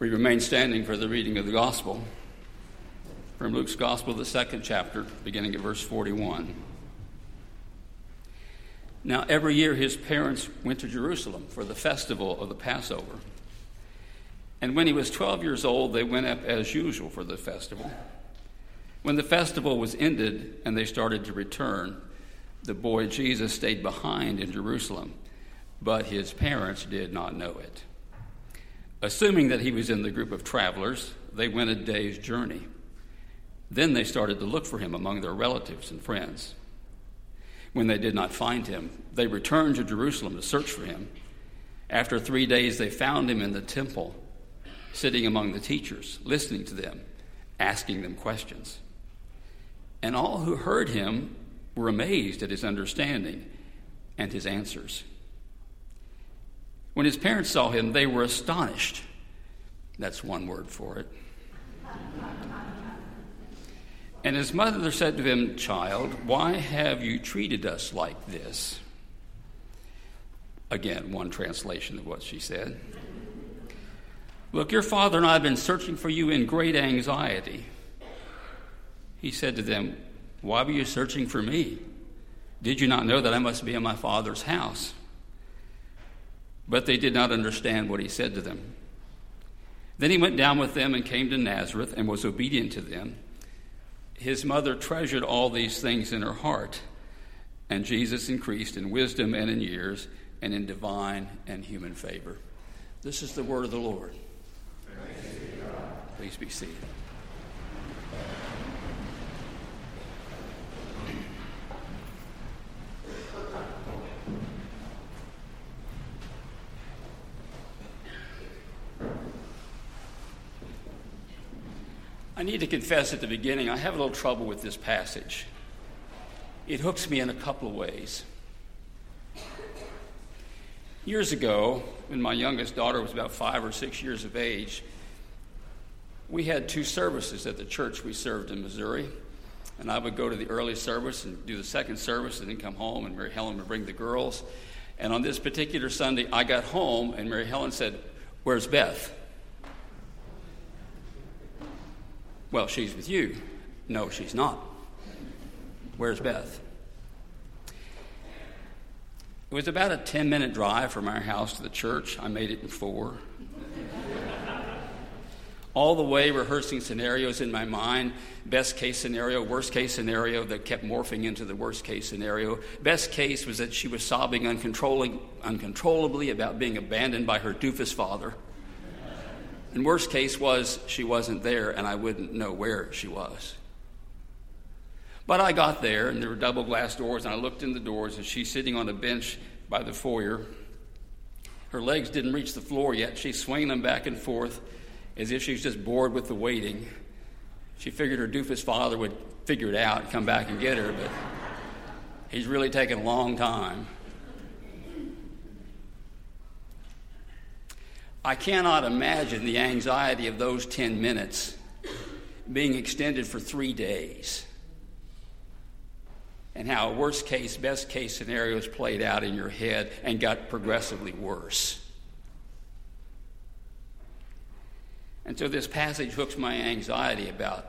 We remain standing for the reading of the Gospel from Luke's Gospel, the second chapter, beginning at verse 41. Now, every year his parents went to Jerusalem for the festival of the Passover. And when he was 12 years old, they went up as usual for the festival. When the festival was ended and they started to return, the boy Jesus stayed behind in Jerusalem, but his parents did not know it. Assuming that he was in the group of travelers, they went a day's journey. Then they started to look for him among their relatives and friends. When they did not find him, they returned to Jerusalem to search for him. After three days, they found him in the temple, sitting among the teachers, listening to them, asking them questions. And all who heard him were amazed at his understanding and his answers. When his parents saw him, they were astonished. That's one word for it. And his mother said to him, Child, why have you treated us like this? Again, one translation of what she said. Look, your father and I have been searching for you in great anxiety. He said to them, Why were you searching for me? Did you not know that I must be in my father's house? But they did not understand what he said to them. Then he went down with them and came to Nazareth and was obedient to them. His mother treasured all these things in her heart, and Jesus increased in wisdom and in years and in divine and human favor. This is the word of the Lord. Please be seated. I need to confess at the beginning, I have a little trouble with this passage. It hooks me in a couple of ways. Years ago, when my youngest daughter was about five or six years of age, we had two services at the church we served in Missouri. And I would go to the early service and do the second service and then come home, and Mary Helen would bring the girls. And on this particular Sunday, I got home, and Mary Helen said, Where's Beth? Well, she's with you. No, she's not. Where's Beth? It was about a 10 minute drive from our house to the church. I made it in four. All the way rehearsing scenarios in my mind best case scenario, worst case scenario that kept morphing into the worst case scenario. Best case was that she was sobbing uncontrollably about being abandoned by her doofus father. And worst case was she wasn't there and I wouldn't know where she was. But I got there and there were double glass doors and I looked in the doors and she's sitting on a bench by the foyer. Her legs didn't reach the floor yet. She's swinging them back and forth as if she's just bored with the waiting. She figured her doofus father would figure it out and come back and get her, but he's really taken a long time. I cannot imagine the anxiety of those 10 minutes being extended for three days and how a worst case, best case scenarios played out in your head and got progressively worse. And so this passage hooks my anxiety about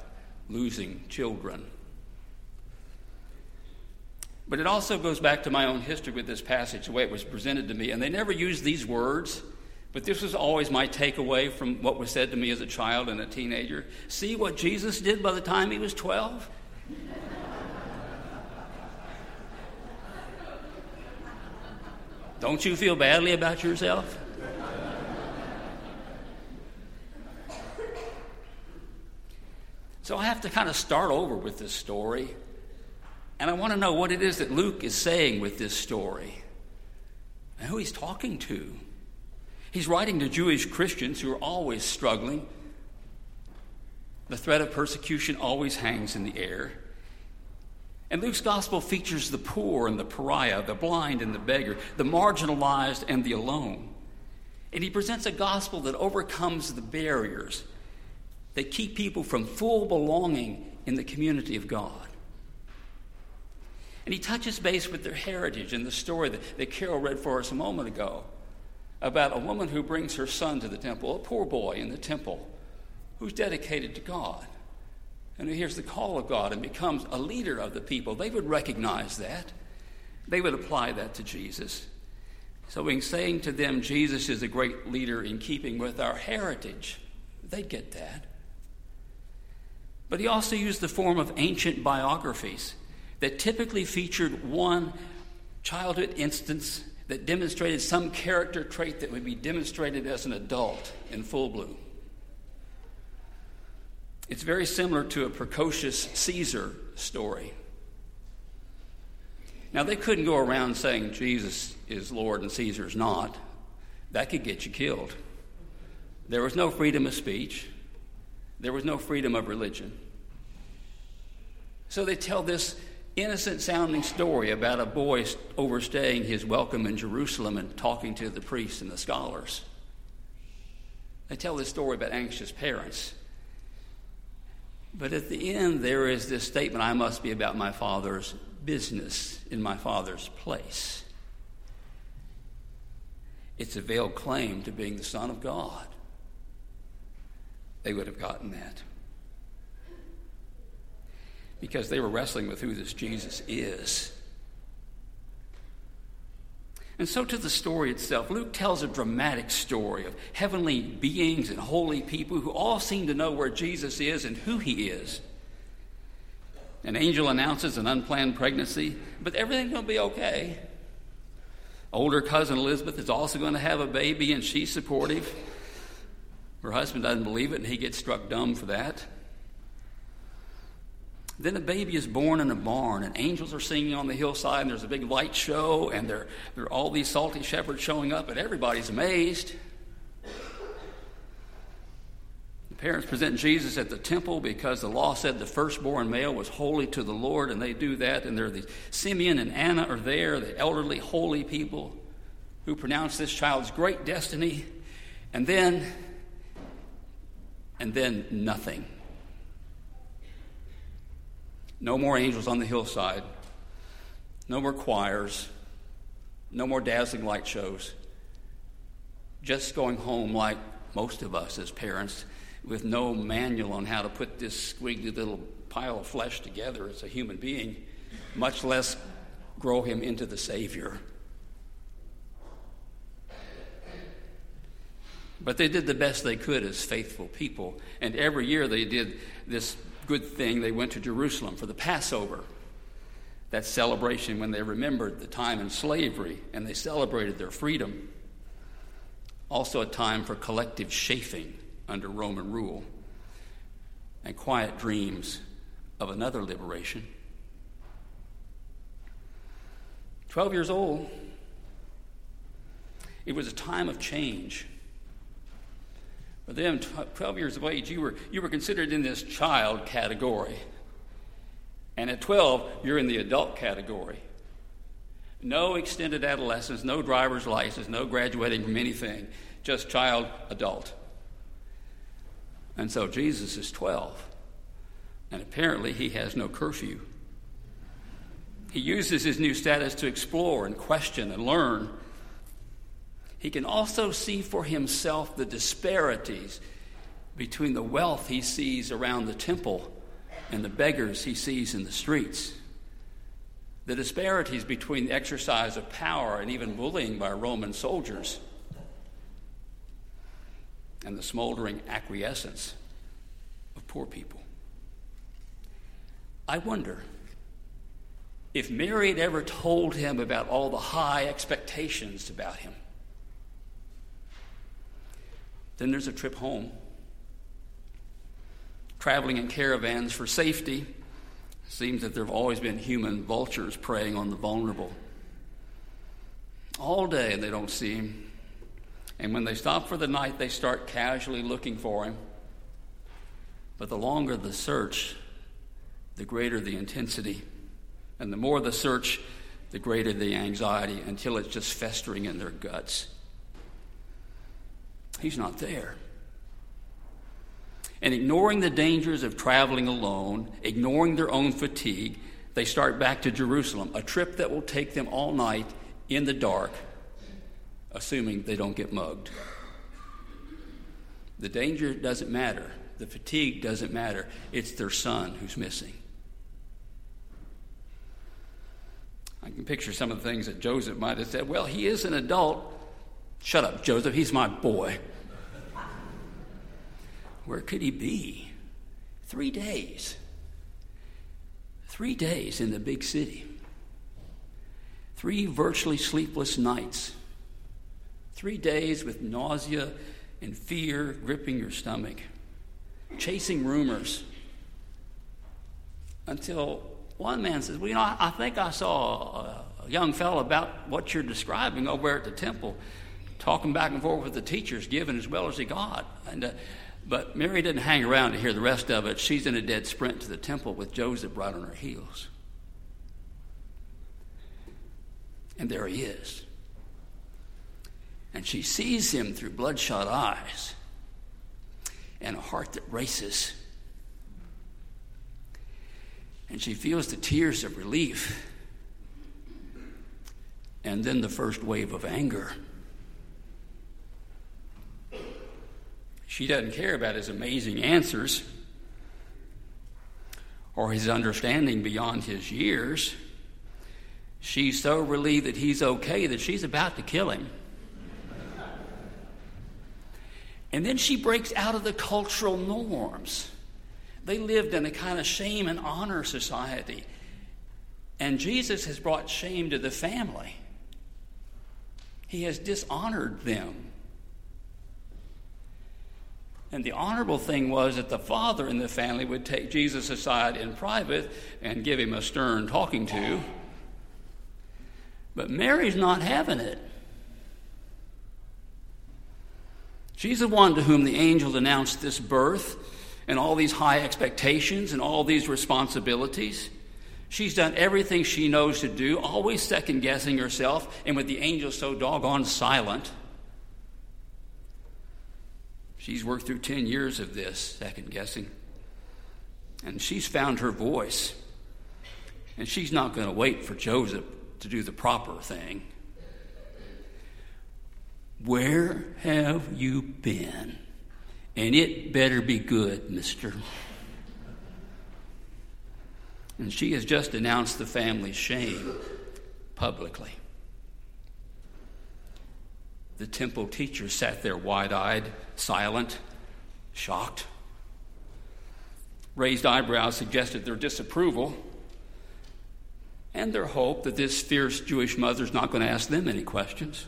losing children. But it also goes back to my own history with this passage, the way it was presented to me. And they never used these words but this was always my takeaway from what was said to me as a child and a teenager. See what Jesus did by the time he was 12? Don't you feel badly about yourself? So I have to kind of start over with this story. And I want to know what it is that Luke is saying with this story and who he's talking to. He's writing to Jewish Christians who are always struggling. The threat of persecution always hangs in the air. And Luke's gospel features the poor and the pariah, the blind and the beggar, the marginalized and the alone. And he presents a gospel that overcomes the barriers that keep people from full belonging in the community of God. And he touches base with their heritage and the story that, that Carol read for us a moment ago about a woman who brings her son to the temple, a poor boy in the temple, who's dedicated to God and who hears the call of God and becomes a leader of the people. They would recognize that. They would apply that to Jesus. So, in saying to them, Jesus is a great leader in keeping with our heritage, they'd get that. But he also used the form of ancient biographies that typically featured one childhood instance that demonstrated some character trait that would be demonstrated as an adult in full bloom. It's very similar to a precocious Caesar story. Now, they couldn't go around saying Jesus is Lord and Caesar's not. That could get you killed. There was no freedom of speech, there was no freedom of religion. So they tell this innocent sounding story about a boy overstaying his welcome in Jerusalem and talking to the priests and the scholars. They tell this story about anxious parents. But at the end, there is this statement I must be about my father's business in my father's place. It's a veiled claim to being the Son of God. They would have gotten that because they were wrestling with who this Jesus is. And so to the story itself. Luke tells a dramatic story of heavenly beings and holy people who all seem to know where Jesus is and who he is. An angel announces an unplanned pregnancy, but everything's going to be okay. Older cousin Elizabeth is also going to have a baby, and she's supportive. Her husband doesn't believe it, and he gets struck dumb for that. Then a baby is born in a barn, and angels are singing on the hillside, and there's a big light show, and there, there are all these salty shepherds showing up, and everybody's amazed. The parents present Jesus at the temple because the law said the firstborn male was holy to the Lord, and they do that, and there are these Simeon and Anna are there, the elderly, holy people who pronounce this child's great destiny, and then, and then nothing. No more angels on the hillside. No more choirs. No more dazzling light shows. Just going home like most of us as parents with no manual on how to put this squiggly little pile of flesh together as a human being, much less grow him into the Savior. But they did the best they could as faithful people. And every year they did this good thing, they went to Jerusalem for the Passover. That celebration when they remembered the time in slavery and they celebrated their freedom. Also, a time for collective chafing under Roman rule and quiet dreams of another liberation. 12 years old, it was a time of change. For them, 12 years of age, you were, you were considered in this child category. And at 12, you're in the adult category. No extended adolescence, no driver's license, no graduating from anything, just child, adult. And so Jesus is 12. And apparently, he has no curfew. He uses his new status to explore and question and learn he can also see for himself the disparities between the wealth he sees around the temple and the beggars he sees in the streets. The disparities between the exercise of power and even bullying by Roman soldiers and the smoldering acquiescence of poor people. I wonder if Mary had ever told him about all the high expectations about him. Then there's a trip home. Traveling in caravans for safety. Seems that there have always been human vultures preying on the vulnerable. All day they don't see him. And when they stop for the night, they start casually looking for him. But the longer the search, the greater the intensity. And the more the search, the greater the anxiety until it's just festering in their guts. He's not there. And ignoring the dangers of traveling alone, ignoring their own fatigue, they start back to Jerusalem, a trip that will take them all night in the dark assuming they don't get mugged. The danger doesn't matter, the fatigue doesn't matter. It's their son who's missing. I can picture some of the things that Joseph might have said. Well, he is an adult. Shut up, Joseph, he's my boy. Where could he be? Three days. Three days in the big city. Three virtually sleepless nights. Three days with nausea and fear gripping your stomach. Chasing rumors. Until one man says, Well, you know, I, think I saw a, a young fellow about what you're describing over at the temple, talking back and forth with the teachers, giving as well as he got. And, uh, but Mary didn't hang around to hear the rest of it. She's in a dead sprint to the temple with Joseph right on her heels. And there he is. And she sees him through bloodshot eyes and a heart that races. And she feels the tears of relief and then the first wave of anger. She doesn't care about his amazing answers or his understanding beyond his years. She's so relieved that he's okay that she's about to kill him. And then she breaks out of the cultural norms. They lived in a kind of shame and honor society. And Jesus has brought shame to the family. He has dishonored them. And the honorable thing was that the father in the family would take Jesus aside in private and give him a stern talking to. But Mary's not having it. She's the one to whom the angel announced this birth and all these high expectations and all these responsibilities. She's done everything she knows to do, always second guessing herself, and with the angel so doggone silent. She's worked through 10 years of this, second guessing. And she's found her voice. And she's not going to wait for Joseph to do the proper thing. Where have you been? And it better be good, mister. And she has just announced the family's shame publicly. The temple teacher sat there wide eyed, silent, shocked. Raised eyebrows suggested their disapproval and their hope that this fierce Jewish mother is not going to ask them any questions.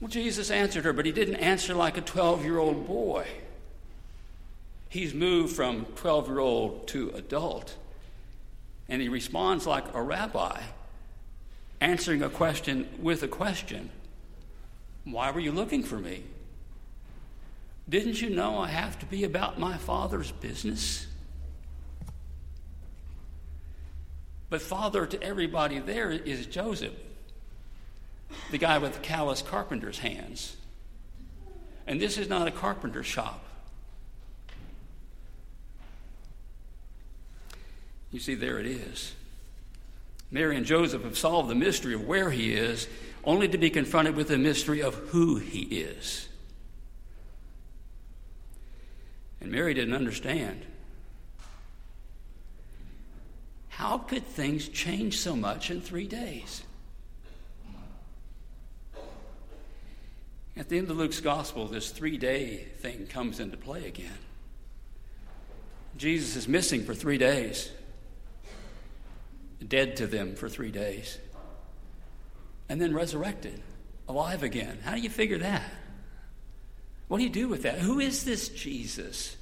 Well, Jesus answered her, but he didn't answer like a 12 year old boy. He's moved from 12 year old to adult, and he responds like a rabbi, answering a question with a question Why were you looking for me? Didn't you know I have to be about my father's business? But father to everybody there is Joseph the guy with the callous carpenter's hands. And this is not a carpenter shop. You see, there it is. Mary and Joseph have solved the mystery of where he is, only to be confronted with the mystery of who he is. And Mary didn't understand. How could things change so much in three days? At the end of Luke's gospel, this three day thing comes into play again. Jesus is missing for three days, dead to them for three days, and then resurrected, alive again. How do you figure that? What do you do with that? Who is this Jesus?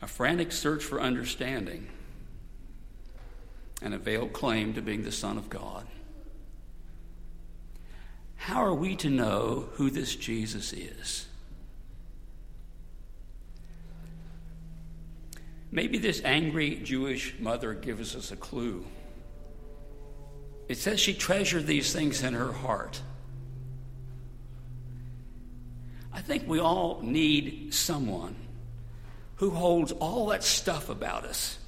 A frantic search for understanding and a veiled claim to being the Son of God. How are we to know who this Jesus is? Maybe this angry Jewish mother gives us a clue. It says she treasured these things in her heart. I think we all need someone who holds all that stuff about us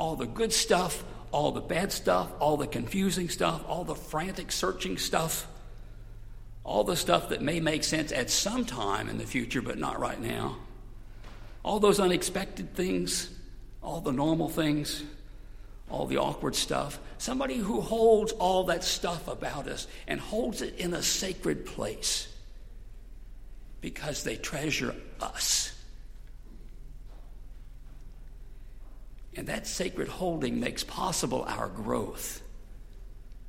all the good stuff, all the bad stuff, all the confusing stuff, all the frantic searching stuff, all the stuff that may make sense at some time in the future, but not right now. All those unexpected things, all the normal things, all the awkward stuff. Somebody who holds all that stuff about us and holds it in a sacred place because they treasure us. And that sacred holding makes possible our growth.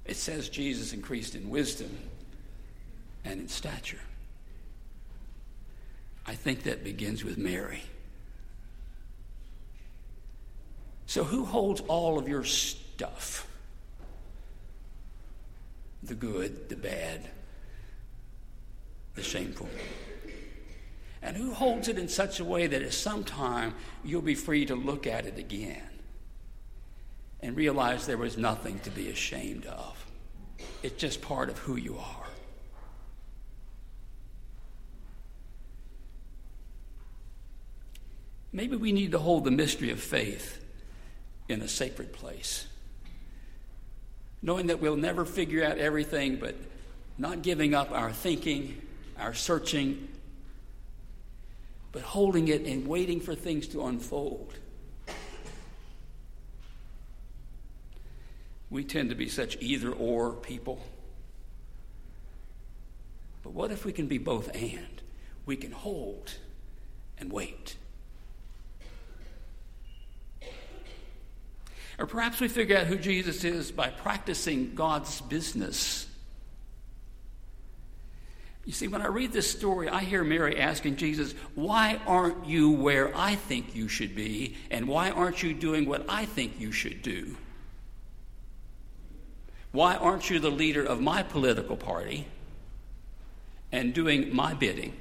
It says Jesus increased in wisdom and in stature. I think that begins with Mary. So, who holds all of your stuff? The good, the bad, the shameful. And who holds it in such a way that at some time you'll be free to look at it again and realize there was nothing to be ashamed of? It's just part of who you are. Maybe we need to hold the mystery of faith in a sacred place. Knowing that we'll never figure out everything, but not giving up our thinking, our searching, but holding it and waiting for things to unfold. We tend to be such either or people. But what if we can be both and? We can hold and wait. Or perhaps we figure out who Jesus is by practicing God's business you see, when I read this story, I hear Mary asking Jesus, Why aren't you where I think you should be? And why aren't you doing what I think you should do? Why aren't you the leader of my political party and doing my bidding?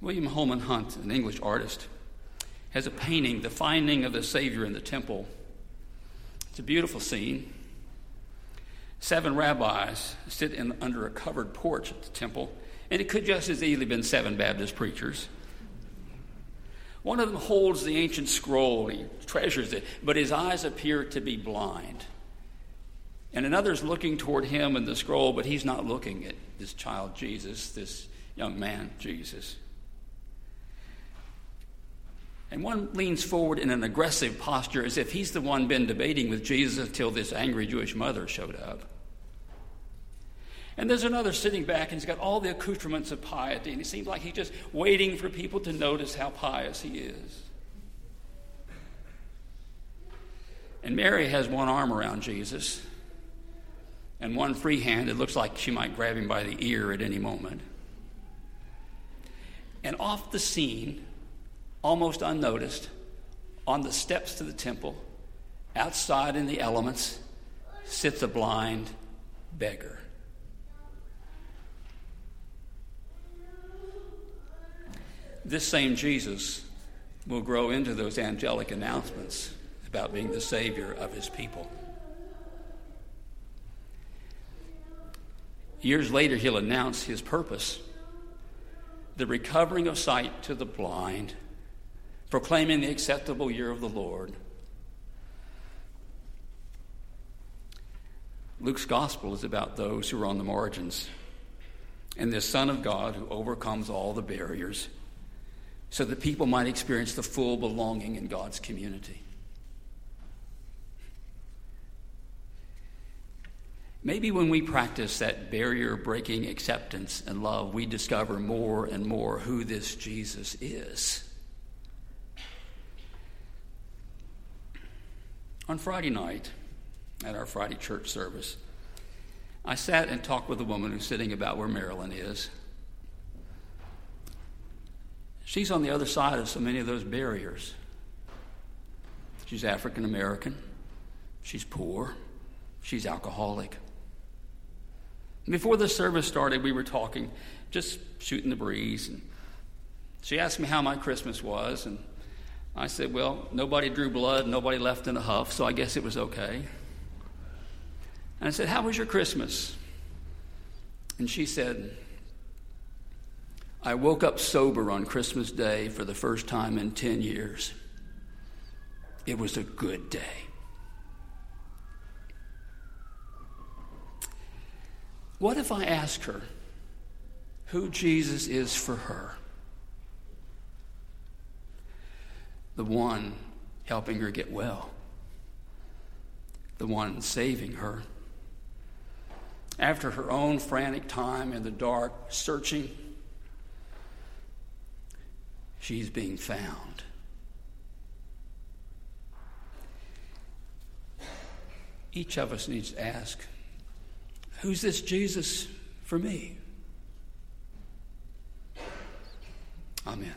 William Holman Hunt, an English artist, has a painting, The Finding of the Savior in the Temple it's a beautiful scene. Seven rabbis sit in, under a covered porch at the temple, and it could just as easily have been seven Baptist preachers. One of them holds the ancient scroll, he treasures it, but his eyes appear to be blind. And another is looking toward him and the scroll, but he's not looking at this child Jesus, this young man Jesus. And one leans forward in an aggressive posture as if he's the one been debating with Jesus until this angry Jewish mother showed up. And there's another sitting back and he's got all the accoutrements of piety, and it seems like he's just waiting for people to notice how pious he is. And Mary has one arm around Jesus and one free hand. It looks like she might grab him by the ear at any moment. And off the scene almost unnoticed, on the steps to the temple, outside in the elements, sits a blind beggar. This same Jesus will grow into those angelic announcements about being the Savior of his people. Years later, he'll announce his purpose the recovering of sight to the blind proclaiming the acceptable year of the Lord. Luke's gospel is about those who are on the margins and the Son of God who overcomes all the barriers so that people might experience the full belonging in God's community. Maybe when we practice that barrier breaking acceptance and love, we discover more and more who this Jesus is. On Friday night, at our Friday church service, I sat and talked with a woman who's sitting about where Marilyn is. She's on the other side of so many of those barriers. She's African American, she's poor, she's alcoholic. Before the service started, we were talking, just shooting the breeze. And she asked me how my Christmas was, and I said, Well, nobody drew blood, nobody left in a huff, so I guess it was okay. And I said, How was your Christmas? And she said, I woke up sober on Christmas Day for the first time in 10 years. It was a good day. What if I ask her who Jesus is for her? The one helping her get well, the one saving her. After her own frantic time in the dark, searching, she's being found. Each of us needs to ask Who's this Jesus for me? Amen.